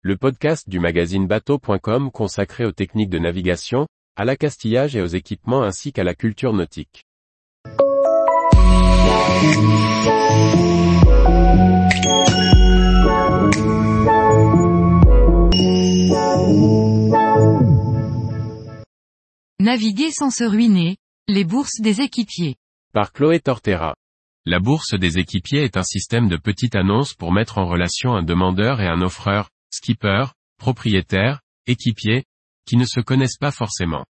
le podcast du magazine bateau.com consacré aux techniques de navigation, à l'accastillage et aux équipements ainsi qu'à la culture nautique. Naviguer sans se ruiner, les bourses des équipiers. Par Chloé Tortera. La bourse des équipiers est un système de petites annonces pour mettre en relation un demandeur et un offreur, skipper, propriétaire, équipier, qui ne se connaissent pas forcément.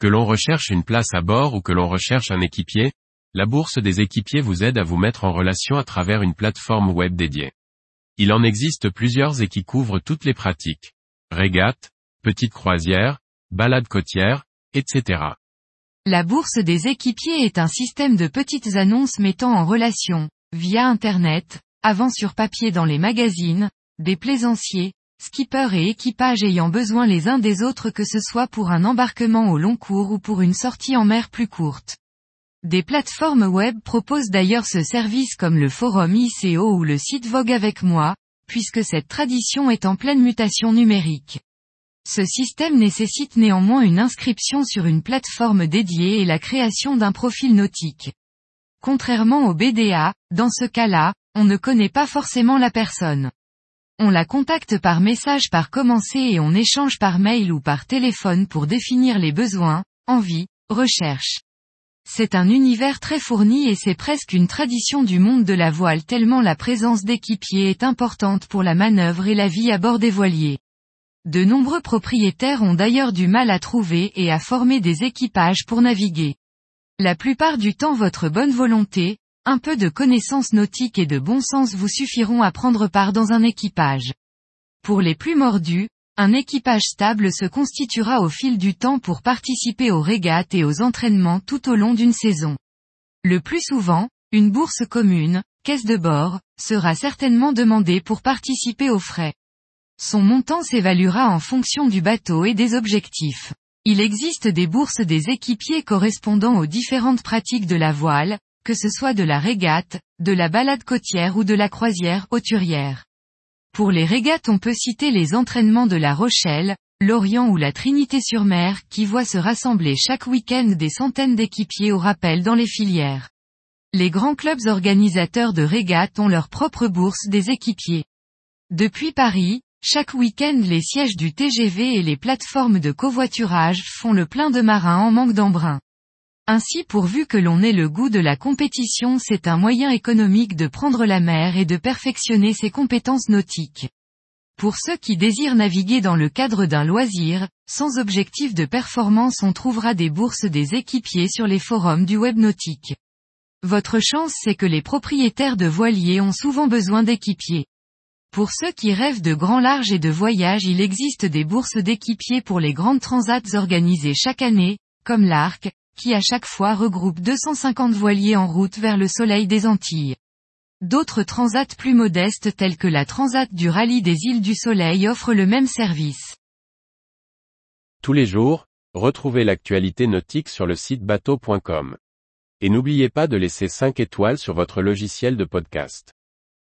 Que l'on recherche une place à bord ou que l'on recherche un équipier, la bourse des équipiers vous aide à vous mettre en relation à travers une plateforme web dédiée. Il en existe plusieurs et qui couvrent toutes les pratiques. Régates, petites croisières, balades côtières, etc. La bourse des équipiers est un système de petites annonces mettant en relation, via Internet, avant sur papier dans les magazines, des plaisanciers, skippers et équipages ayant besoin les uns des autres que ce soit pour un embarquement au long cours ou pour une sortie en mer plus courte. Des plateformes web proposent d'ailleurs ce service comme le forum ICO ou le site Vogue avec moi, puisque cette tradition est en pleine mutation numérique. Ce système nécessite néanmoins une inscription sur une plateforme dédiée et la création d'un profil nautique. Contrairement au BDA, dans ce cas-là, on ne connaît pas forcément la personne. On la contacte par message par commencer et on échange par mail ou par téléphone pour définir les besoins, envies, recherches. C'est un univers très fourni et c'est presque une tradition du monde de la voile tellement la présence d'équipiers est importante pour la manœuvre et la vie à bord des voiliers. De nombreux propriétaires ont d'ailleurs du mal à trouver et à former des équipages pour naviguer. La plupart du temps votre bonne volonté, un peu de connaissances nautiques et de bon sens vous suffiront à prendre part dans un équipage. Pour les plus mordus, un équipage stable se constituera au fil du temps pour participer aux régates et aux entraînements tout au long d'une saison. Le plus souvent, une bourse commune, caisse de bord, sera certainement demandée pour participer aux frais. Son montant s'évaluera en fonction du bateau et des objectifs. Il existe des bourses des équipiers correspondant aux différentes pratiques de la voile, que ce soit de la régate, de la balade côtière ou de la croisière hauturière. Pour les régates on peut citer les entraînements de La Rochelle, Lorient ou la Trinité-sur-Mer qui voient se rassembler chaque week-end des centaines d'équipiers au rappel dans les filières. Les grands clubs organisateurs de régates ont leur propre bourse des équipiers. Depuis Paris, chaque week-end les sièges du TGV et les plateformes de covoiturage font le plein de marins en manque d'embrun. Ainsi pourvu que l'on ait le goût de la compétition c'est un moyen économique de prendre la mer et de perfectionner ses compétences nautiques. Pour ceux qui désirent naviguer dans le cadre d'un loisir, sans objectif de performance on trouvera des bourses des équipiers sur les forums du web nautique. Votre chance c'est que les propriétaires de voiliers ont souvent besoin d'équipiers. Pour ceux qui rêvent de grands larges et de voyages il existe des bourses d'équipiers pour les grandes transats organisées chaque année, comme l'Arc, qui à chaque fois regroupe 250 voiliers en route vers le soleil des Antilles. D'autres transats plus modestes tels que la Transat du Rallye des îles du Soleil offrent le même service. Tous les jours, retrouvez l'actualité nautique sur le site bateau.com. Et n'oubliez pas de laisser 5 étoiles sur votre logiciel de podcast.